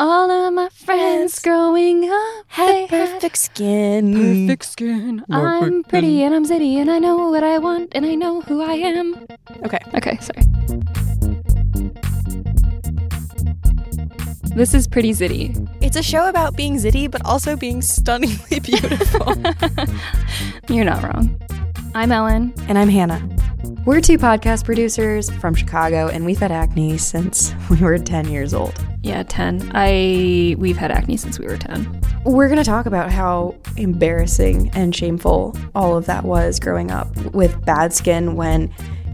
All of my friends growing up Had they had perfect skin. perfect skin. I'm pretty and I'm zitty and I know what I want and I know who I am. Okay. Okay, sorry. This is Pretty Zitty. It's a show about being zitty, but also being stunningly beautiful. You're not wrong. I'm Ellen. and I'm Hannah. We're two podcast producers from Chicago, and we've had acne since we were 10 years old. Yeah, 10. I we've had acne since we were 10. We're going to talk about how embarrassing and shameful all of that was growing up with bad skin when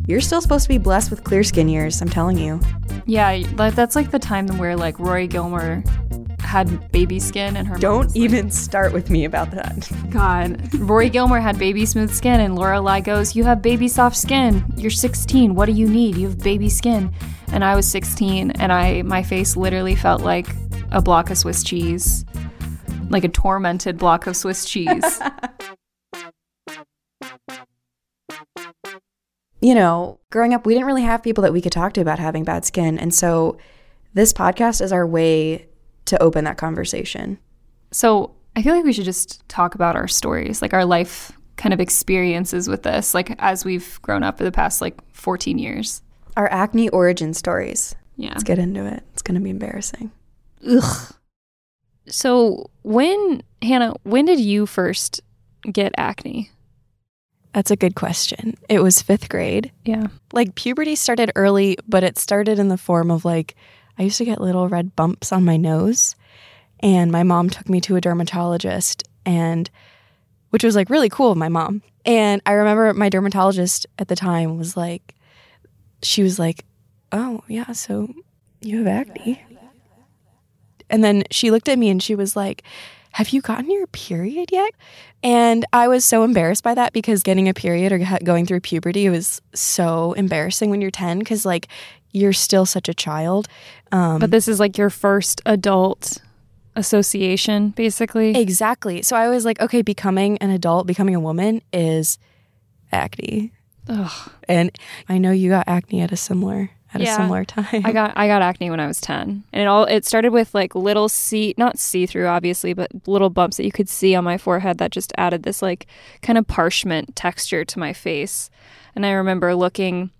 you're still supposed to be blessed with clear skin years, I'm telling you. Yeah, that's like the time where like Rory Gilmore had baby skin and her Don't was like- even start with me about that. God. Rory Gilmore had baby smooth skin, and Lorelai goes, You have baby soft skin. You're 16. What do you need? You have baby skin. And I was 16, and I my face literally felt like a block of Swiss cheese, like a tormented block of Swiss cheese. you know, growing up, we didn't really have people that we could talk to about having bad skin. And so this podcast is our way to open that conversation. so I feel like we should just talk about our stories, like our life kind of experiences with this, like as we've grown up for the past like 14 years. Our acne origin stories. Yeah. Let's get into it. It's going to be embarrassing. Ugh. So when Hannah, when did you first get acne? That's a good question. It was fifth grade. Yeah. Like puberty started early, but it started in the form of like, I used to get little red bumps on my nose. And my mom took me to a dermatologist, and which was like really cool of my mom. And I remember my dermatologist at the time was like, she was like, oh, yeah, so you have acne. And then she looked at me and she was like, have you gotten your period yet? And I was so embarrassed by that because getting a period or going through puberty was so embarrassing when you're 10 because, like, you're still such a child. Um, But this is like your first adult association, basically. exactly. So I was like, okay, becoming an adult, becoming a woman is acne. Ugh. And I know you got acne at a similar at Yeah. a similar time. I got I got acne when I was 10. And it all it started with like little see not see-through obviously, but little bumps that you could see on my forehead that just added this like kind of parchment texture to my face. And I remember looking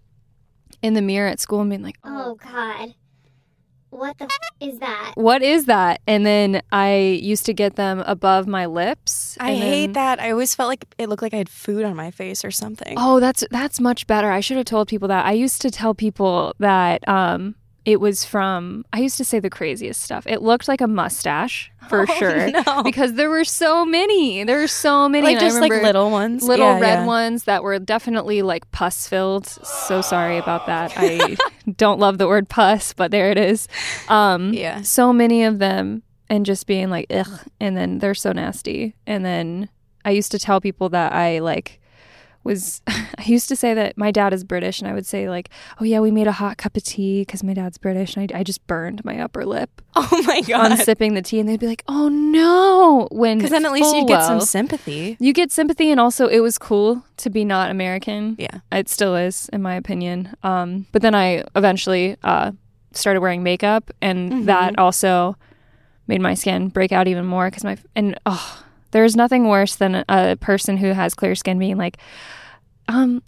in the mirror at school and being like, Oh, oh God. What the f- is that? "What is that?" And then I used to get them above my lips. I and hate then- that. I always felt like it looked like I had food on my face or something. Oh, that's that's much better. I should have told people that. I used to tell people that um it was from I used to say the craziest stuff. It looked like a mustache for Oh, sure no. because there were so many. There were so many. like and just like little ones. little Yeah, red yeah. ones that were definitely like pus filled. So sorry about that. I don't love the word pus, but there it is. Um Yeah. so many of them and just being like ugh and then they're so nasty and then i used to tell people that i like was i used to say that my dad is british and i would say like oh yeah we made a hot cup of tea because my dad's british and I, I just burned my upper lip Oh my god! on sipping the tea and they'd be like oh no when Because then at least you get some sympathy. you get sympathy and also it was cool to be not american Yeah. it still is in my opinion um, but then i eventually uh, started wearing makeup and Mhm. that also made my skin break out even more because my and oh there's nothing worse than a person who has clear skin being like um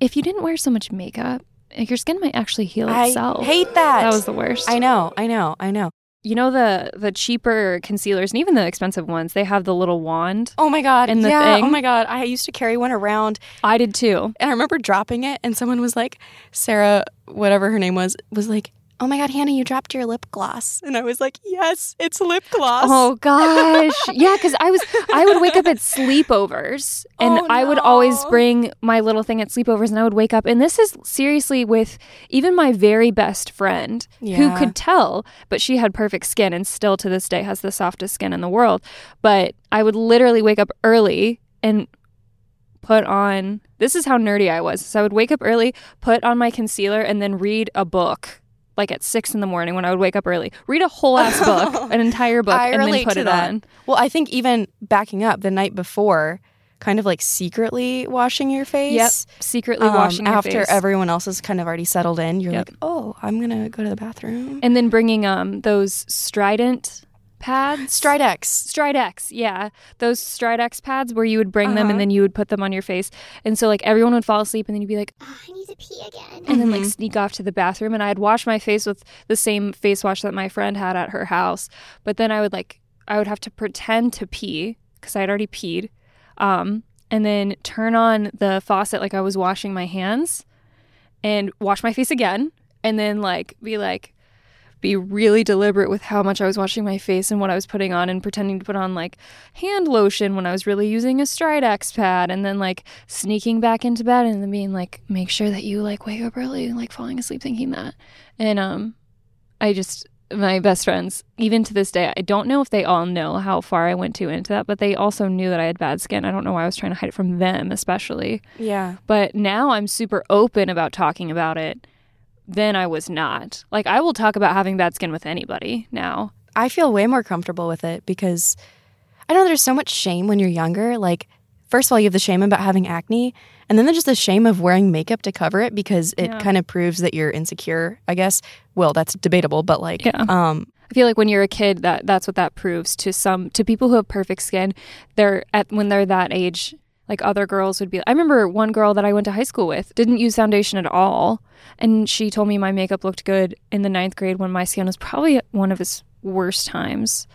if you didn't wear so much makeup your skin might actually heal itself I hate that. that was the worst I know, I know, I know. you know the the cheaper concealers and even the expensive ones they have the little wand Oh my god. And the yeah. thing? Oh my god. I used to carry one around i did too and I remember dropping it and someone was like, Sarah, whatever her name was, was like, Oh my god, Hannah, you dropped your lip gloss. And I was like, Yes, it's lip gloss. Oh gosh. yeah, cuz I was I would wake up at sleepovers and Oh, I would always bring my little thing at sleepovers and I would wake up and this is seriously with even my very best friend who could tell, but she had perfect skin and still to this day has the softest skin in the world. But I would literally wake up early and put on this is how nerdy I was. So I would wake up early, put on my concealer and then read a book. Like at six in the morning when I would wake up early, read a whole ass book, an entire book, I and then put it that. on. Well, I think even backing up the night before, kind of like secretly washing your face. Yep. Secretly um, washing your after face. everyone else has kind of already settled in. You're Yep. like, oh, I'm gonna go to the bathroom. and then bringing um those Strident pads. Stridex. Stridex, yeah. Those Stridex pads where you would bring them Uh-huh. and then you would put them on your face. And so like everyone would fall asleep and then you'd be like Oh, I need to pee again. and then like Mhm. sneak off to the bathroom and I'd wash my face with the same face wash that my friend had at her house. But then I would like I would have to pretend to pee cuz I'd already peed. Um and then turn on the faucet like I was washing my hands and wash my face again and then like be like be really deliberate with how much I was washing my face and what I was putting on and pretending to put on like hand lotion when I was really using a Stridex pad and then like sneaking back into bed and then being like make sure that you like wake up early and like falling asleep thinking that. And um I just my best friends even to this day I don't know if they all know how far I went to into that but they also knew that I had bad skin. I don't know why I was trying to hide it from them especially. Yeah. But now I'm super open about talking about it. Then I was not. Like I will talk about having bad skin with anybody now. I feel way more comfortable with it because I know there's so much shame when you're younger. Like, first of all, you have the shame about having acne, and then there's just the shame of wearing makeup to cover it because it Yeah. kind of proves that you're insecure, I guess. Well, that's debatable, but like, Yeah. um, I feel like when you're a kid that that's what that proves to some to people who have perfect skin. They're at when they're that age like other girls would be I remember one girl that I went to high school with didn't use foundation at all and she told me my makeup looked good in the ninth grade when my skin was probably one of its worst times.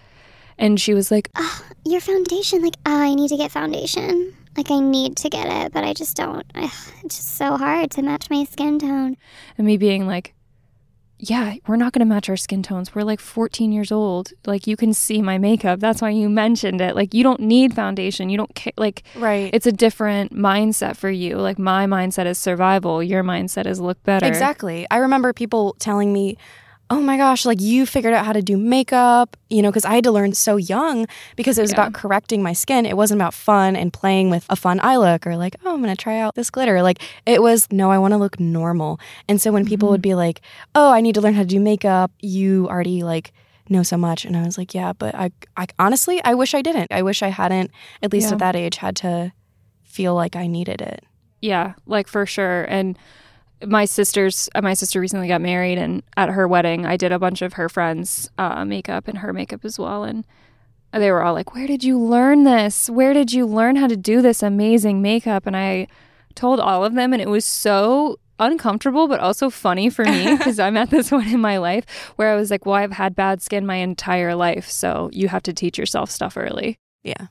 And she was like, Oh, your foundation, like, oh, I need to get foundation. Like, I need to get it, but I just don't. Ugh, it's just so hard to match my skin tone. and me being like, yeah, we're not going to match our skin tones. We're like 14 years old. Like, you can see my makeup. That's why you mentioned it. Like, you don't need foundation. You don't care. Like, right. it's a different mindset for you. Like, my mindset is survival. Your mindset is look better. Exactly. I remember people telling me, oh my gosh, like you figured out how to do makeup, you know, because I had to learn so young because it was Yeah. about correcting my skin. It wasn't about fun and playing with a fun eye look or like, oh, I'm going to try out this glitter. Like it was, no, I want to look normal. And so when people Mm-hmm. would be like, oh, I need to learn how to do makeup, you already like, know so much and I was like yeah but I, I honestly I wish I didn't I wish I hadn't at least Yeah. at that age had to feel like I needed it Yeah, like for sure. And my sister's uh, my sister recently got married, and at her wedding, I did a bunch of her friends' uh, makeup and her makeup as well. And they were all like, "Where did you learn this? Where did you learn how to do this amazing makeup?" And I told all of them, and it was so uncomfortable but also funny for me because I'm at this point in my life where I was like, "Well, I've had bad skin my entire life, so you have to teach yourself stuff early." Yeah.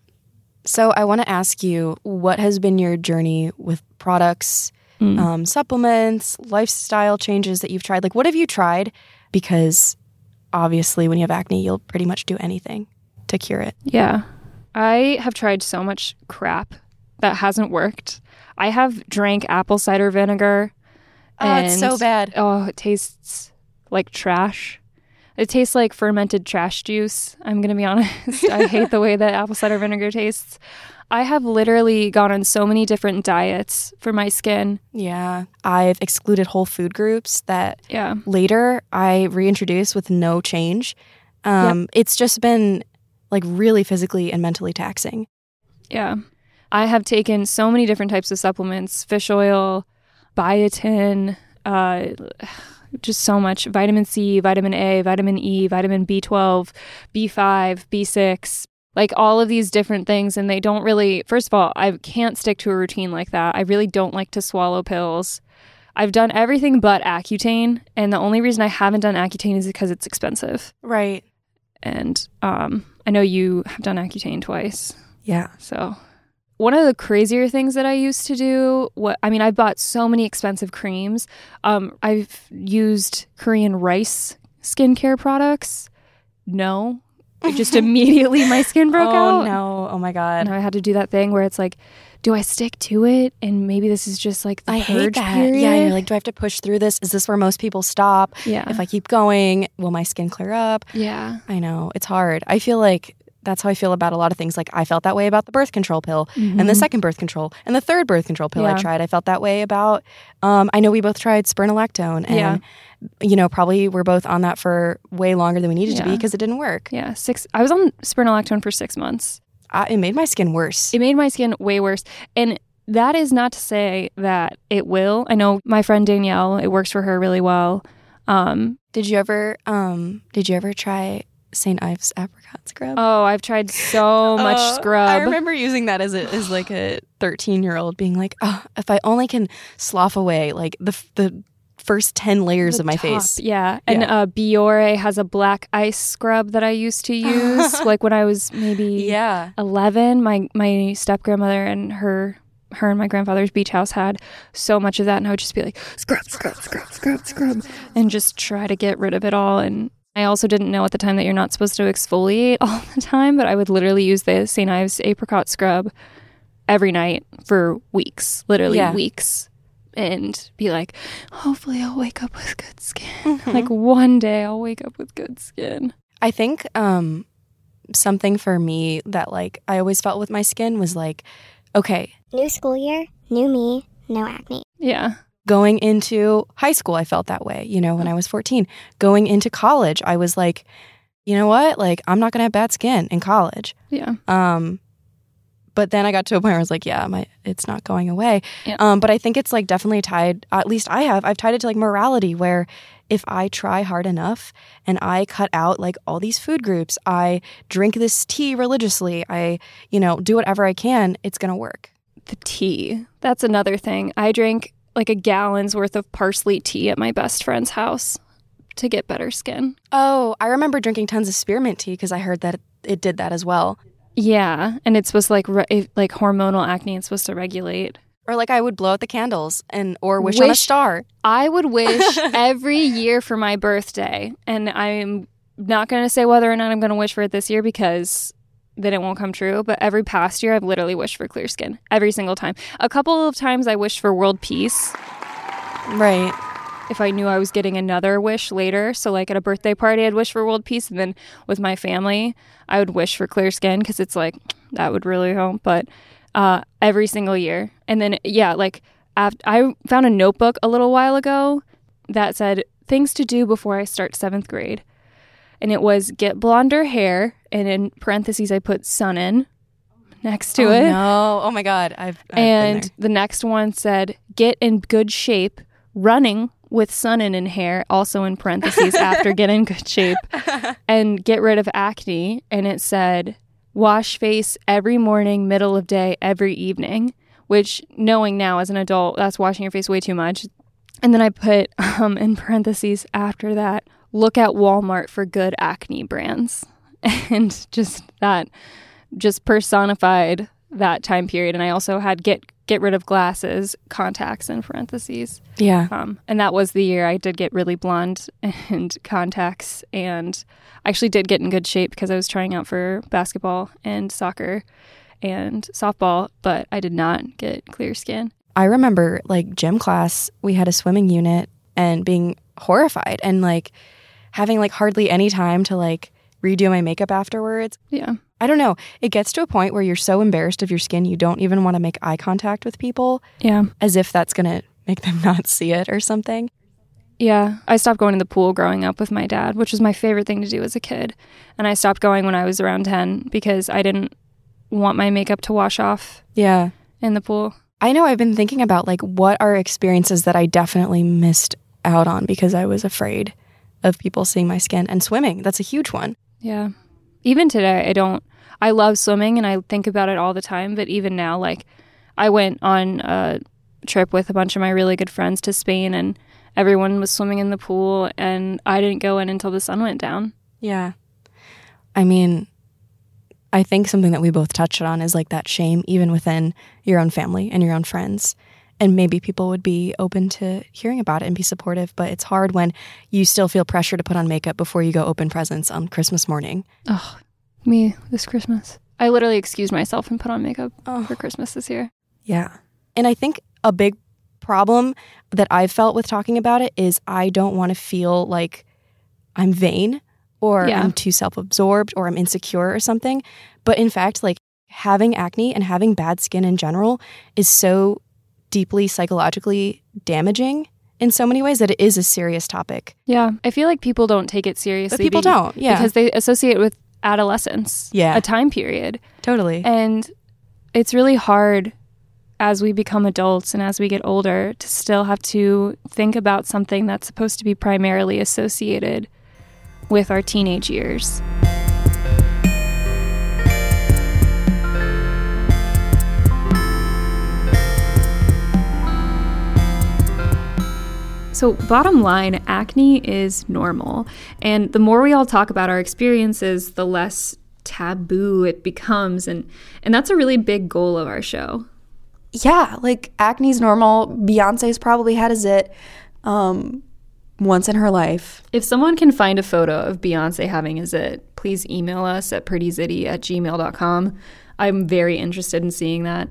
So I want to ask you what has been your journey with products, Mm. um, supplements, lifestyle changes that you've tried? Like, what have you tried? Because obviously, when you have acne, you'll pretty much do anything to cure it. Yeah. I have tried so much crap that hasn't worked. I have drank apple cider vinegar. Oh, it's so bad. Oh, it tastes like trash. It tastes like fermented trash juice. I'm going to be honest. I hate the way that apple cider vinegar tastes. I have literally gone on so many different diets for my skin. Yeah. I've excluded whole food groups that Yeah. later I reintroduced with no change. Um, It's just been like really physically and mentally taxing. Yeah. I have taken so many different types of supplements fish oil, biotin, uh, just so much vitamin C, vitamin A, vitamin E, vitamin B12, B5, B6, like all of these different things. And they don't really, first of all, I can't stick to a routine like that. I really don't like to swallow pills. I've done everything but Accutane. And the only reason I haven't done Accutane is because it's expensive. Right. And um, I know you have done Accutane twice. Yeah. So, one of the crazier things that I used to do, what I mean, I bought so many expensive creams. Um, I've used Korean rice skincare products. No, It just immediately my skin broke oh out. no! Oh my god! And I had to do that thing where it's like, do I stick to it? And maybe this is just like the I purge hate that. period. Yeah, you're like, do I have to push through this? Is this where most people stop? yeah, If I keep going, will my skin clear up? yeah, I know it's hard. I feel like that's how I feel about a lot of things. Like I felt that way about the birth control pill and the second birth control and the third birth control pill I Mm-hmm. Tried. I felt that way about. Um, I know we both tried spironolactone, and Yeah. you know probably we're both on that for way longer than we needed to be because it didn't work. yeah. Six. I was on spironolactone for six months. I, it made my skin worse. It made my skin way worse. And that is not to say that it will. I know my friend Danielle, it works for her really well. Um, did you ever um did you ever try St. Ives apricot scrub? oh, I've tried so much Oh, scrub. I remember using that as a as like a 13 year old being like, oh, if I only can slough away like the the first 10 layers The of my top, face. Yeah. And Yeah. uh, Biore has a black ice scrub that I used to use like when I was maybe Yeah. 11 my my step grandmother and her her and my grandfather's beach house had so much of that and i would just be like scrub scrub scrub scrub scrub and just try to get rid of it all and i also didn't know at the time that you're not supposed to exfoliate all the time but i would literally use the st ives apricot scrub every night for weeks literally Yeah. weeks and be like hopefully i'll wake up with good skin Mm-hmm. like one day i'll wake up with good skin I think um something for me that like I always felt with my skin was like, okay, New school year, new me, no acne. yeah going into high school, I felt that way, you know, when I was 14. Going into college, I was like, you know what? Like, I'm not going to have bad skin in college. yeah Um, but then I got to a point where I was like, yeah, my it's not going away. Yeah. Um, but I think it's like definitely tied. At least I have. I've tied it to like morality, where if I try hard enough and I cut out like all these food groups, I drink this tea religiously, I you know do whatever I can, it's gonna work. the tea. That's another thing. I drank like a gallon's worth of parsley tea at my best friend's house to get better skin. Oh, I remember drinking tons of spearmint tea because I heard that it, did that as well. Yeah, and it's supposed to like re- like hormonal acne. It's supposed to regulate. Or like I would blow out the candles and or wish, on a star. I would wish every year for my birthday, and I'm not going to say whether or not I'm going to wish for it this year because then it won't come true. But every past year, I've literally wished for clear skin every single time. A couple of times, I wished for world peace. Right. if I knew I was getting another wish later. So, like at a birthday party, I'd wish for world peace. And then with my family, I would wish for clear skin because it's like, that would really help. But uh, every single year. And then, yeah, like af- I found a notebook a little while ago that said things to do before I start seventh grade. And it was get blonder hair. And in parentheses, I put sun in next to oh, it. No. Oh my god. I've, I've And the next one said, get in good shape, running with sun in and hair, also in parentheses, after get in good shape, and get rid of acne. And it said, wash face every morning, middle of day, every evening, which knowing now as an adult, that's washing your face way too much. And then I put um, in parentheses after that, look at Walmart for good acne brands. And just that just personified that time period. And I also had get get rid of glasses, contacts in parentheses. Yeah. Um, and that was the year I did get really blonde and contacts. And I actually did get in good shape because I was trying out for basketball and soccer and softball, but I did not get clear skin. I remember like gym class, we had a swimming unit and being horrified and like having like hardly any time to like redo my makeup afterwards. Yeah. I don't know. It gets to a point where you're so embarrassed of your skin, you don't even want to make eye contact with people Yeah. as if that's going to make them not see it or something. Yeah, I stopped going to the pool growing up with my dad, which was my favorite thing to do as a kid. And I stopped going when I was around 10 because I didn't want my makeup to wash off Yeah. in the pool. I know I've been thinking about like what are experiences that I definitely missed out on because I was afraid of people seeing my skin and swimming. That's a huge one. Yeah. Even today, I don't, I love swimming and I think about it all the time. But even now, like, I went on a trip with a bunch of my really good friends to Spain and everyone was swimming in the pool and I didn't go in until the sun went down. Yeah. I mean, I think something that we both touched on is like that shame, even within your own family and your own friends. And maybe people would be open to hearing about it and be supportive, but it's hard when you still feel pressure to put on makeup before you go open presents on Christmas morning. Oh, me this Christmas. I literally excused myself and put on makeup Oh. for Christmas this year. Yeah. And I think a big problem that I've felt with talking about it is I don't want to feel like I'm vain or Yeah. I'm too self absorbed or I'm insecure or something. But in fact, like having acne and having bad skin in general is so deeply psychologically damaging in so many ways that it is a serious topic. Yeah. I feel like people don't take it seriously. But people be- don't. Yeah. Because they associate with adolescence, Yeah. a time period. Totally. And it's really hard as we become adults and as we get older to still have to think about something that's supposed to be primarily associated with our teenage years. So, bottom line, acne is normal. And the more we all talk about our experiences, the less taboo it becomes. And, and that's a really big goal of our show. Yeah, like acne's normal. Beyonce's probably had a zit um, once in her life. If someone can find a photo of Beyonce having a zit, please email us at prettyzitty at gmail.com. I'm very interested in seeing that.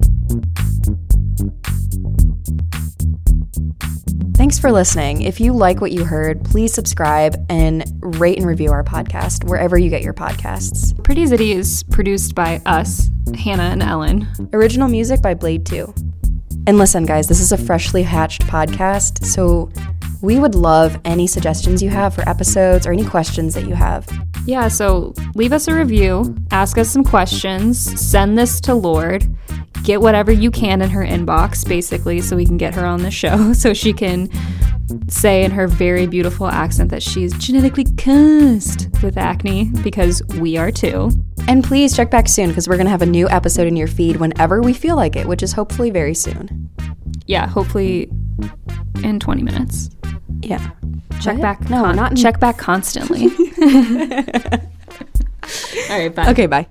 Thanks for listening. If you like what you heard, please subscribe and rate and review our podcast wherever you get your podcasts. Pretty Zitty is produced by us, Hannah and Ellen. Original music by Blade 2. And listen, guys, this is a freshly hatched podcast, so we would love any suggestions you have for episodes or any questions that you have. Yeah, so leave us a review, ask us some questions, send this to Lorde, get whatever you can in her inbox, basically, so we can get her on the show, so she can say in her very beautiful accent that she's genetically cursed with acne, because we are too. And please check back soon because we're going to have a new episode in your feed whenever we feel like it, which is hopefully very soon. Yeah, hopefully in 20 minutes. Yeah. Check What? back. No, not in- check back constantly. All right, bye. Okay, bye.